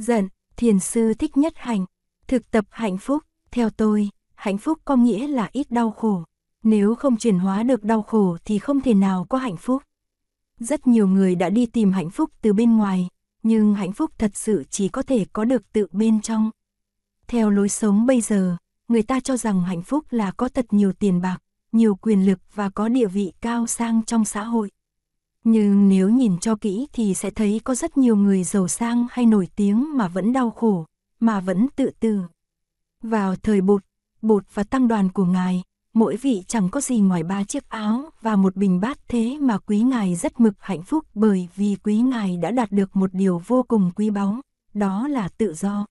Giận, thiền sư thích nhất hạnh Thực tập hạnh phúc, theo tôi, hạnh phúc có nghĩa là ít đau khổ. Nếu không chuyển hóa được đau khổ thì không thể nào có hạnh phúc. Rất nhiều người đã đi tìm hạnh phúc từ bên ngoài, nhưng hạnh phúc thật sự chỉ có thể có được tự bên trong. Theo lối sống bây giờ, người ta cho rằng hạnh phúc là có thật nhiều tiền bạc, nhiều quyền lực và có địa vị cao sang trong xã hội. Nhưng nếu nhìn cho kỹ thì sẽ thấy có rất nhiều người giàu sang hay nổi tiếng mà vẫn đau khổ, mà vẫn tự tử. Vào thời bột, bột và tăng đoàn của ngài, mỗi vị chẳng có gì ngoài ba chiếc áo và một bình bát thế mà quý ngài rất mực hạnh phúc bởi vì quý ngài đã đạt được một điều vô cùng quý báu, đó là tự do.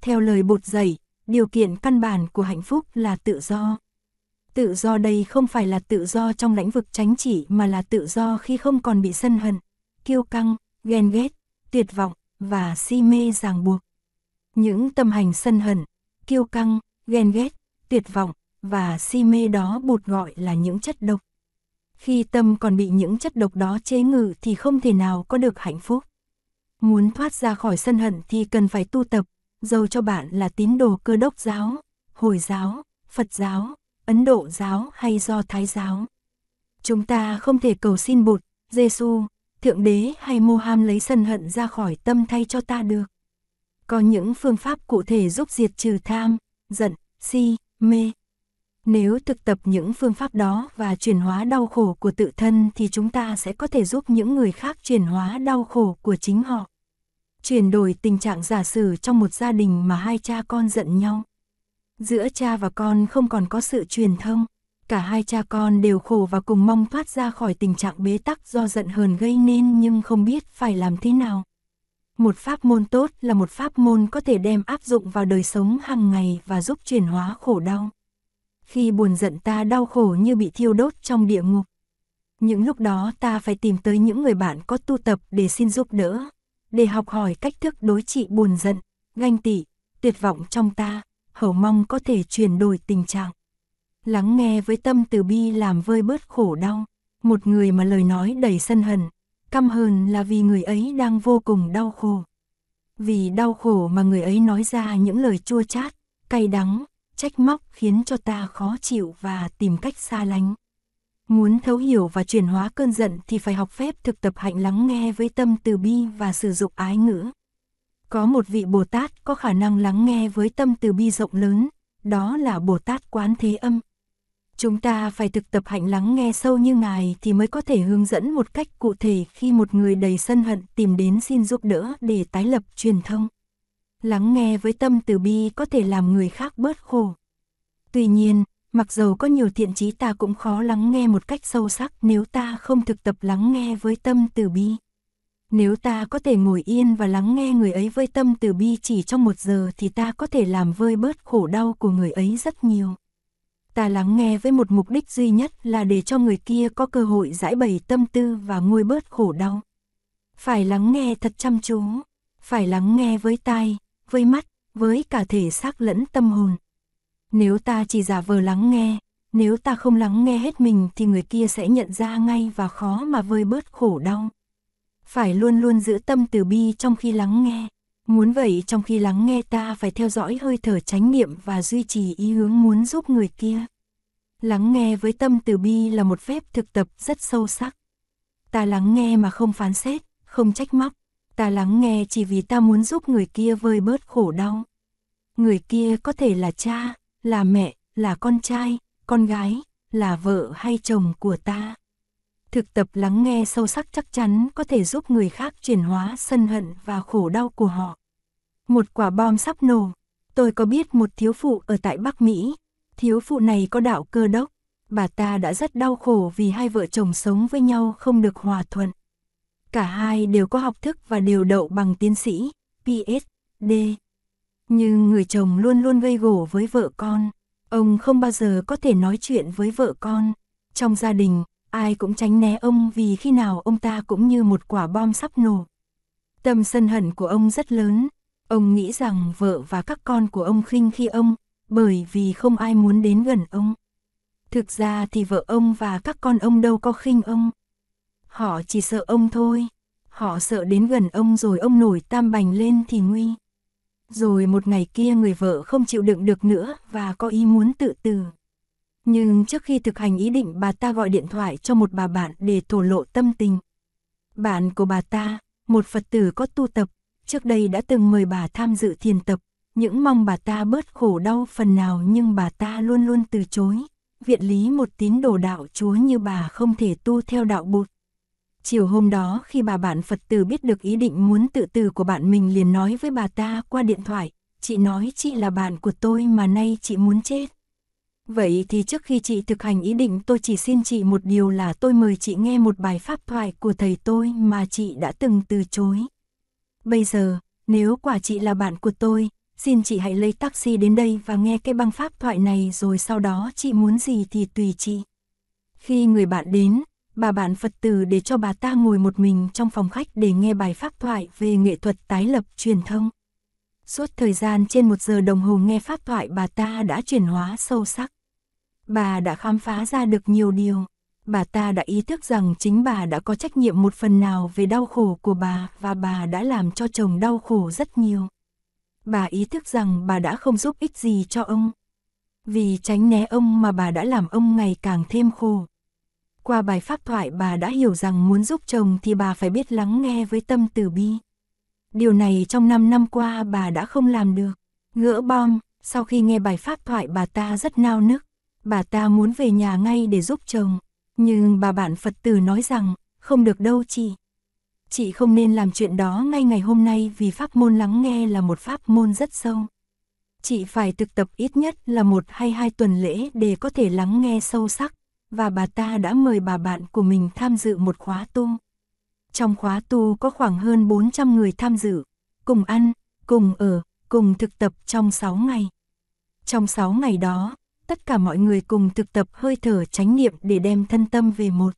Theo lời bột dạy, điều kiện căn bản của hạnh phúc là tự do. Tự do đây không phải là tự do trong lĩnh vực tránh chỉ mà là tự do khi không còn bị sân hận, kiêu căng, ghen ghét, tuyệt vọng và si mê ràng buộc. Những tâm hành sân hận, kiêu căng, ghen ghét, tuyệt vọng và si mê đó bụt gọi là những chất độc. Khi tâm còn bị những chất độc đó chế ngự thì không thể nào có được hạnh phúc. Muốn thoát ra khỏi sân hận thì cần phải tu tập, dầu cho bạn là tín đồ cơ đốc giáo, Hồi giáo, Phật giáo, Ấn Độ giáo hay do Thái giáo. Chúng ta không thể cầu xin Bụt, Giêsu, Thượng Đế hay Moham lấy sân hận ra khỏi tâm thay cho ta được. Có những phương pháp cụ thể giúp diệt trừ tham, giận, si, mê. Nếu thực tập những phương pháp đó và chuyển hóa đau khổ của tự thân thì chúng ta sẽ có thể giúp những người khác chuyển hóa đau khổ của chính họ. Chuyển đổi tình trạng giả sử trong một gia đình mà hai cha con giận nhau. Giữa cha và con không còn có sự truyền thông, cả hai cha con đều khổ và cùng mong thoát ra khỏi tình trạng bế tắc do giận hờn gây nên nhưng không biết phải làm thế nào. Một pháp môn tốt là một pháp môn có thể đem áp dụng vào đời sống hàng ngày và giúp chuyển hóa khổ đau. Khi buồn giận ta đau khổ như bị thiêu đốt trong địa ngục. Những lúc đó ta phải tìm tới những người bạn có tu tập để xin giúp đỡ, để học hỏi cách thức đối trị buồn giận, ganh tị, tuyệt vọng trong ta, hầu mong có thể chuyển đổi tình trạng. Lắng nghe với tâm từ bi làm vơi bớt khổ đau, một người mà lời nói đầy sân hận, căm hờn là vì người ấy đang vô cùng đau khổ. Vì đau khổ mà người ấy nói ra những lời chua chát, cay đắng, trách móc khiến cho ta khó chịu và tìm cách xa lánh. Muốn thấu hiểu và chuyển hóa cơn giận thì phải học phép thực tập hạnh lắng nghe với tâm từ bi và sử dụng ái ngữ. Có một vị Bồ Tát có khả năng lắng nghe với tâm từ bi rộng lớn, đó là Bồ Tát Quán Thế Âm. Chúng ta phải thực tập hạnh lắng nghe sâu như Ngài thì mới có thể hướng dẫn một cách cụ thể khi một người đầy sân hận tìm đến xin giúp đỡ để tái lập truyền thông. Lắng nghe với tâm từ bi có thể làm người khác bớt khổ. Tuy nhiên, mặc dầu có nhiều thiện trí ta cũng khó lắng nghe một cách sâu sắc nếu ta không thực tập lắng nghe với tâm từ bi. Nếu ta có thể ngồi yên và lắng nghe người ấy với tâm từ bi chỉ trong một giờ thì ta có thể làm vơi bớt khổ đau của người ấy rất nhiều. Ta lắng nghe với một mục đích duy nhất là để cho người kia có cơ hội giải bày tâm tư và nguôi bớt khổ đau. Phải lắng nghe thật chăm chú, phải lắng nghe với tai, với mắt, với cả thể xác lẫn tâm hồn. Nếu ta chỉ giả vờ lắng nghe, nếu ta không lắng nghe hết mình thì người kia sẽ nhận ra ngay và khó mà vơi bớt khổ đau phải luôn luôn giữ tâm từ bi trong khi lắng nghe. Muốn vậy trong khi lắng nghe ta phải theo dõi hơi thở chánh niệm và duy trì ý hướng muốn giúp người kia. Lắng nghe với tâm từ bi là một phép thực tập rất sâu sắc. Ta lắng nghe mà không phán xét, không trách móc. Ta lắng nghe chỉ vì ta muốn giúp người kia vơi bớt khổ đau. Người kia có thể là cha, là mẹ, là con trai, con gái, là vợ hay chồng của ta thực tập lắng nghe sâu sắc chắc chắn có thể giúp người khác chuyển hóa sân hận và khổ đau của họ. Một quả bom sắp nổ, tôi có biết một thiếu phụ ở tại Bắc Mỹ, thiếu phụ này có đạo cơ đốc, bà ta đã rất đau khổ vì hai vợ chồng sống với nhau không được hòa thuận. Cả hai đều có học thức và đều đậu bằng tiến sĩ, PhD. Nhưng người chồng luôn luôn gây gổ với vợ con, ông không bao giờ có thể nói chuyện với vợ con. Trong gia đình, ai cũng tránh né ông vì khi nào ông ta cũng như một quả bom sắp nổ. Tâm sân hận của ông rất lớn, ông nghĩ rằng vợ và các con của ông khinh khi ông, bởi vì không ai muốn đến gần ông. Thực ra thì vợ ông và các con ông đâu có khinh ông. Họ chỉ sợ ông thôi. Họ sợ đến gần ông rồi ông nổi tam bành lên thì nguy. Rồi một ngày kia người vợ không chịu đựng được nữa và có ý muốn tự tử. Nhưng trước khi thực hành ý định bà ta gọi điện thoại cho một bà bạn để thổ lộ tâm tình. Bạn của bà ta, một Phật tử có tu tập, trước đây đã từng mời bà tham dự thiền tập, những mong bà ta bớt khổ đau phần nào nhưng bà ta luôn luôn từ chối. Viện lý một tín đồ đạo chúa như bà không thể tu theo đạo bụt. Chiều hôm đó khi bà bạn Phật tử biết được ý định muốn tự tử của bạn mình liền nói với bà ta qua điện thoại, chị nói chị là bạn của tôi mà nay chị muốn chết. Vậy thì trước khi chị thực hành ý định tôi chỉ xin chị một điều là tôi mời chị nghe một bài pháp thoại của thầy tôi mà chị đã từng từ chối. Bây giờ, nếu quả chị là bạn của tôi, xin chị hãy lấy taxi đến đây và nghe cái băng pháp thoại này rồi sau đó chị muốn gì thì tùy chị. Khi người bạn đến, bà bạn Phật tử để cho bà ta ngồi một mình trong phòng khách để nghe bài pháp thoại về nghệ thuật tái lập truyền thông. Suốt thời gian trên một giờ đồng hồ nghe pháp thoại bà ta đã chuyển hóa sâu sắc. Bà đã khám phá ra được nhiều điều. Bà ta đã ý thức rằng chính bà đã có trách nhiệm một phần nào về đau khổ của bà và bà đã làm cho chồng đau khổ rất nhiều. Bà ý thức rằng bà đã không giúp ích gì cho ông. Vì tránh né ông mà bà đã làm ông ngày càng thêm khổ. Qua bài pháp thoại bà đã hiểu rằng muốn giúp chồng thì bà phải biết lắng nghe với tâm từ bi. Điều này trong 5 năm qua bà đã không làm được. ngỡ bom, sau khi nghe bài pháp thoại bà ta rất nao nức. Bà ta muốn về nhà ngay để giúp chồng. Nhưng bà bạn Phật tử nói rằng, không được đâu chị. Chị không nên làm chuyện đó ngay ngày hôm nay vì pháp môn lắng nghe là một pháp môn rất sâu. Chị phải thực tập ít nhất là một hay hai tuần lễ để có thể lắng nghe sâu sắc, và bà ta đã mời bà bạn của mình tham dự một khóa tu. Trong khóa tu có khoảng hơn 400 người tham dự, cùng ăn, cùng ở, cùng thực tập trong 6 ngày. Trong 6 ngày đó, tất cả mọi người cùng thực tập hơi thở chánh niệm để đem thân tâm về một.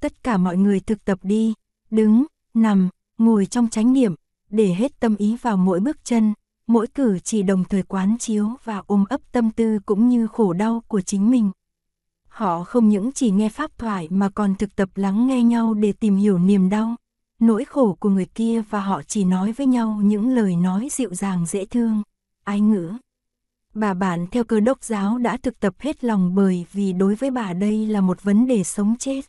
Tất cả mọi người thực tập đi, đứng, nằm, ngồi trong chánh niệm, để hết tâm ý vào mỗi bước chân, mỗi cử chỉ đồng thời quán chiếu và ôm ấp tâm tư cũng như khổ đau của chính mình. Họ không những chỉ nghe pháp thoại mà còn thực tập lắng nghe nhau để tìm hiểu niềm đau, nỗi khổ của người kia và họ chỉ nói với nhau những lời nói dịu dàng dễ thương, ái ngữ. Bà bạn theo cơ đốc giáo đã thực tập hết lòng bởi vì đối với bà đây là một vấn đề sống chết.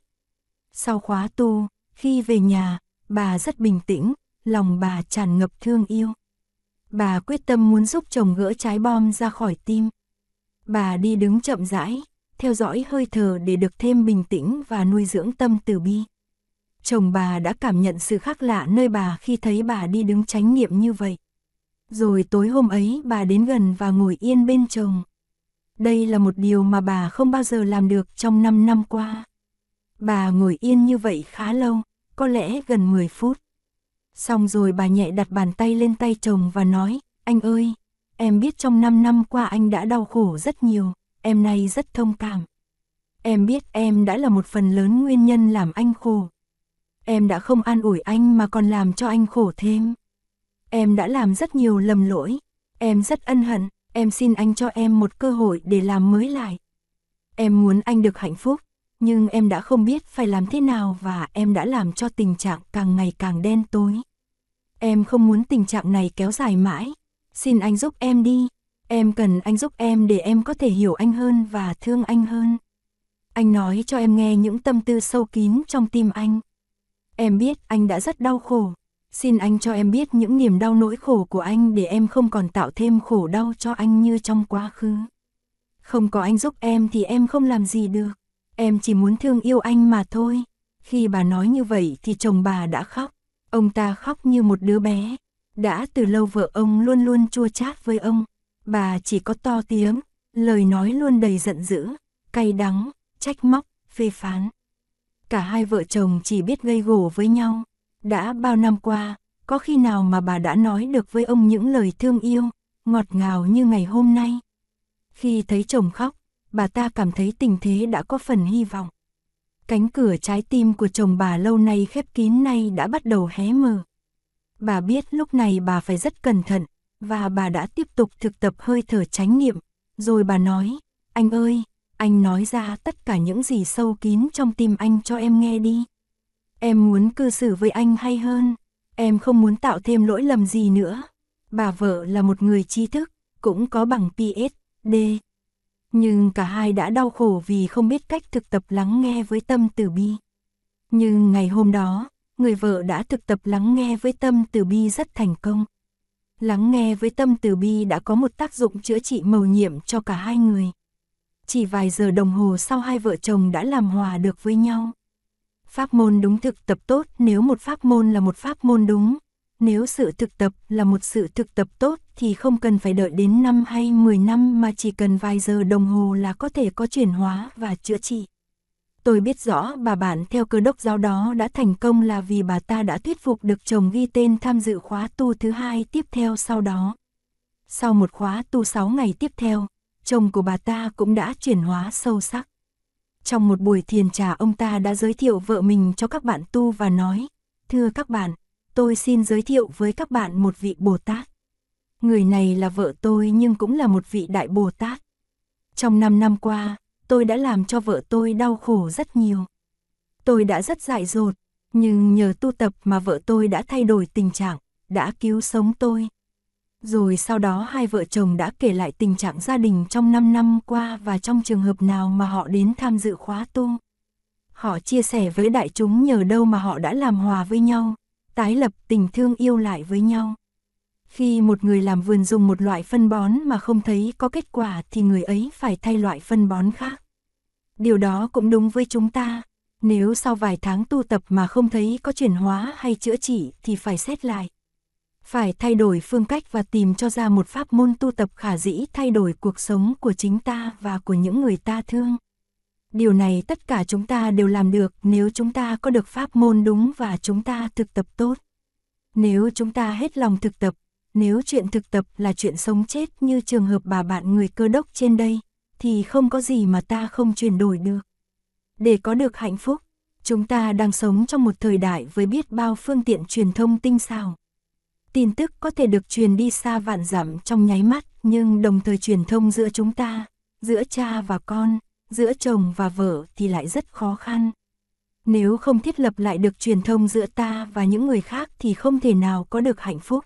Sau khóa tu, khi về nhà, bà rất bình tĩnh, lòng bà tràn ngập thương yêu. Bà quyết tâm muốn giúp chồng gỡ trái bom ra khỏi tim. Bà đi đứng chậm rãi, theo dõi hơi thở để được thêm bình tĩnh và nuôi dưỡng tâm từ bi. Chồng bà đã cảm nhận sự khác lạ nơi bà khi thấy bà đi đứng chánh niệm như vậy. Rồi tối hôm ấy bà đến gần và ngồi yên bên chồng. Đây là một điều mà bà không bao giờ làm được trong 5 năm qua. Bà ngồi yên như vậy khá lâu, có lẽ gần 10 phút. Xong rồi bà nhẹ đặt bàn tay lên tay chồng và nói, anh ơi, em biết trong 5 năm qua anh đã đau khổ rất nhiều, em nay rất thông cảm. Em biết em đã là một phần lớn nguyên nhân làm anh khổ. Em đã không an ủi anh mà còn làm cho anh khổ thêm. Em đã làm rất nhiều lầm lỗi. Em rất ân hận, em xin anh cho em một cơ hội để làm mới lại. Em muốn anh được hạnh phúc, nhưng em đã không biết phải làm thế nào và em đã làm cho tình trạng càng ngày càng đen tối. Em không muốn tình trạng này kéo dài mãi. Xin anh giúp em đi. Em cần anh giúp em để em có thể hiểu anh hơn và thương anh hơn. Anh nói cho em nghe những tâm tư sâu kín trong tim anh. Em biết anh đã rất đau khổ, Xin anh cho em biết những niềm đau nỗi khổ của anh để em không còn tạo thêm khổ đau cho anh như trong quá khứ. Không có anh giúp em thì em không làm gì được. Em chỉ muốn thương yêu anh mà thôi. Khi bà nói như vậy thì chồng bà đã khóc. Ông ta khóc như một đứa bé. Đã từ lâu vợ ông luôn luôn chua chát với ông. Bà chỉ có to tiếng, lời nói luôn đầy giận dữ, cay đắng, trách móc, phê phán. Cả hai vợ chồng chỉ biết gây gổ với nhau. Đã bao năm qua, có khi nào mà bà đã nói được với ông những lời thương yêu, ngọt ngào như ngày hôm nay. Khi thấy chồng khóc, bà ta cảm thấy tình thế đã có phần hy vọng. Cánh cửa trái tim của chồng bà lâu nay khép kín nay đã bắt đầu hé mở. Bà biết lúc này bà phải rất cẩn thận, và bà đã tiếp tục thực tập hơi thở chánh niệm, rồi bà nói, anh ơi, anh nói ra tất cả những gì sâu kín trong tim anh cho em nghe đi. Em muốn cư xử với anh hay hơn. Em không muốn tạo thêm lỗi lầm gì nữa. Bà vợ là một người trí thức, cũng có bằng PhD. Nhưng cả hai đã đau khổ vì không biết cách thực tập lắng nghe với tâm từ bi. Nhưng ngày hôm đó, người vợ đã thực tập lắng nghe với tâm từ bi rất thành công. Lắng nghe với tâm từ bi đã có một tác dụng chữa trị mầu nhiệm cho cả hai người. Chỉ vài giờ đồng hồ sau hai vợ chồng đã làm hòa được với nhau. Pháp môn đúng thực tập tốt nếu một pháp môn là một pháp môn đúng. Nếu sự thực tập là một sự thực tập tốt thì không cần phải đợi đến năm hay 10 năm mà chỉ cần vài giờ đồng hồ là có thể có chuyển hóa và chữa trị. Tôi biết rõ bà bạn theo cơ đốc giáo đó đã thành công là vì bà ta đã thuyết phục được chồng ghi tên tham dự khóa tu thứ hai tiếp theo sau đó. Sau một khóa tu 6 ngày tiếp theo, chồng của bà ta cũng đã chuyển hóa sâu sắc. Trong một buổi thiền trà ông ta đã giới thiệu vợ mình cho các bạn tu và nói, Thưa các bạn, tôi xin giới thiệu với các bạn một vị Bồ Tát. Người này là vợ tôi nhưng cũng là một vị Đại Bồ Tát. Trong 5 năm qua, tôi đã làm cho vợ tôi đau khổ rất nhiều. Tôi đã rất dại dột, nhưng nhờ tu tập mà vợ tôi đã thay đổi tình trạng, đã cứu sống tôi. Rồi sau đó hai vợ chồng đã kể lại tình trạng gia đình trong 5 năm qua và trong trường hợp nào mà họ đến tham dự khóa tu. Họ chia sẻ với đại chúng nhờ đâu mà họ đã làm hòa với nhau, tái lập tình thương yêu lại với nhau. Khi một người làm vườn dùng một loại phân bón mà không thấy có kết quả thì người ấy phải thay loại phân bón khác. Điều đó cũng đúng với chúng ta. Nếu sau vài tháng tu tập mà không thấy có chuyển hóa hay chữa trị thì phải xét lại. Phải thay đổi phương cách và tìm cho ra một pháp môn tu tập khả dĩ thay đổi cuộc sống của chính ta và của những người ta thương. Điều này tất cả chúng ta đều làm được nếu chúng ta có được pháp môn đúng và chúng ta thực tập tốt. Nếu chúng ta hết lòng thực tập, nếu chuyện thực tập là chuyện sống chết như trường hợp bà bạn người cơ đốc trên đây, thì không có gì mà ta không chuyển đổi được. Để có được hạnh phúc, chúng ta đang sống trong một thời đại với biết bao phương tiện truyền thông tinh xảo. Tin tức có thể được truyền đi xa vạn dặm trong nháy mắt, nhưng đồng thời truyền thông giữa chúng ta, giữa cha và con, giữa chồng và vợ thì lại rất khó khăn. Nếu không thiết lập lại được truyền thông giữa ta và những người khác thì không thể nào có được hạnh phúc.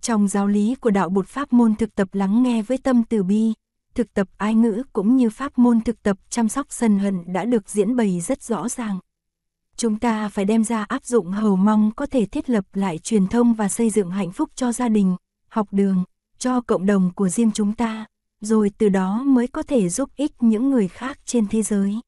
Trong giáo lý của đạo Bụt pháp môn thực tập lắng nghe với tâm từ bi, thực tập ái ngữ cũng như pháp môn thực tập chăm sóc sân hận đã được diễn bày rất rõ ràng. Chúng ta phải đem ra áp dụng hầu mong có thể thiết lập lại truyền thông và xây dựng hạnh phúc cho gia đình, học đường, cho cộng đồng của riêng chúng ta, rồi từ đó mới có thể giúp ích những người khác trên thế giới.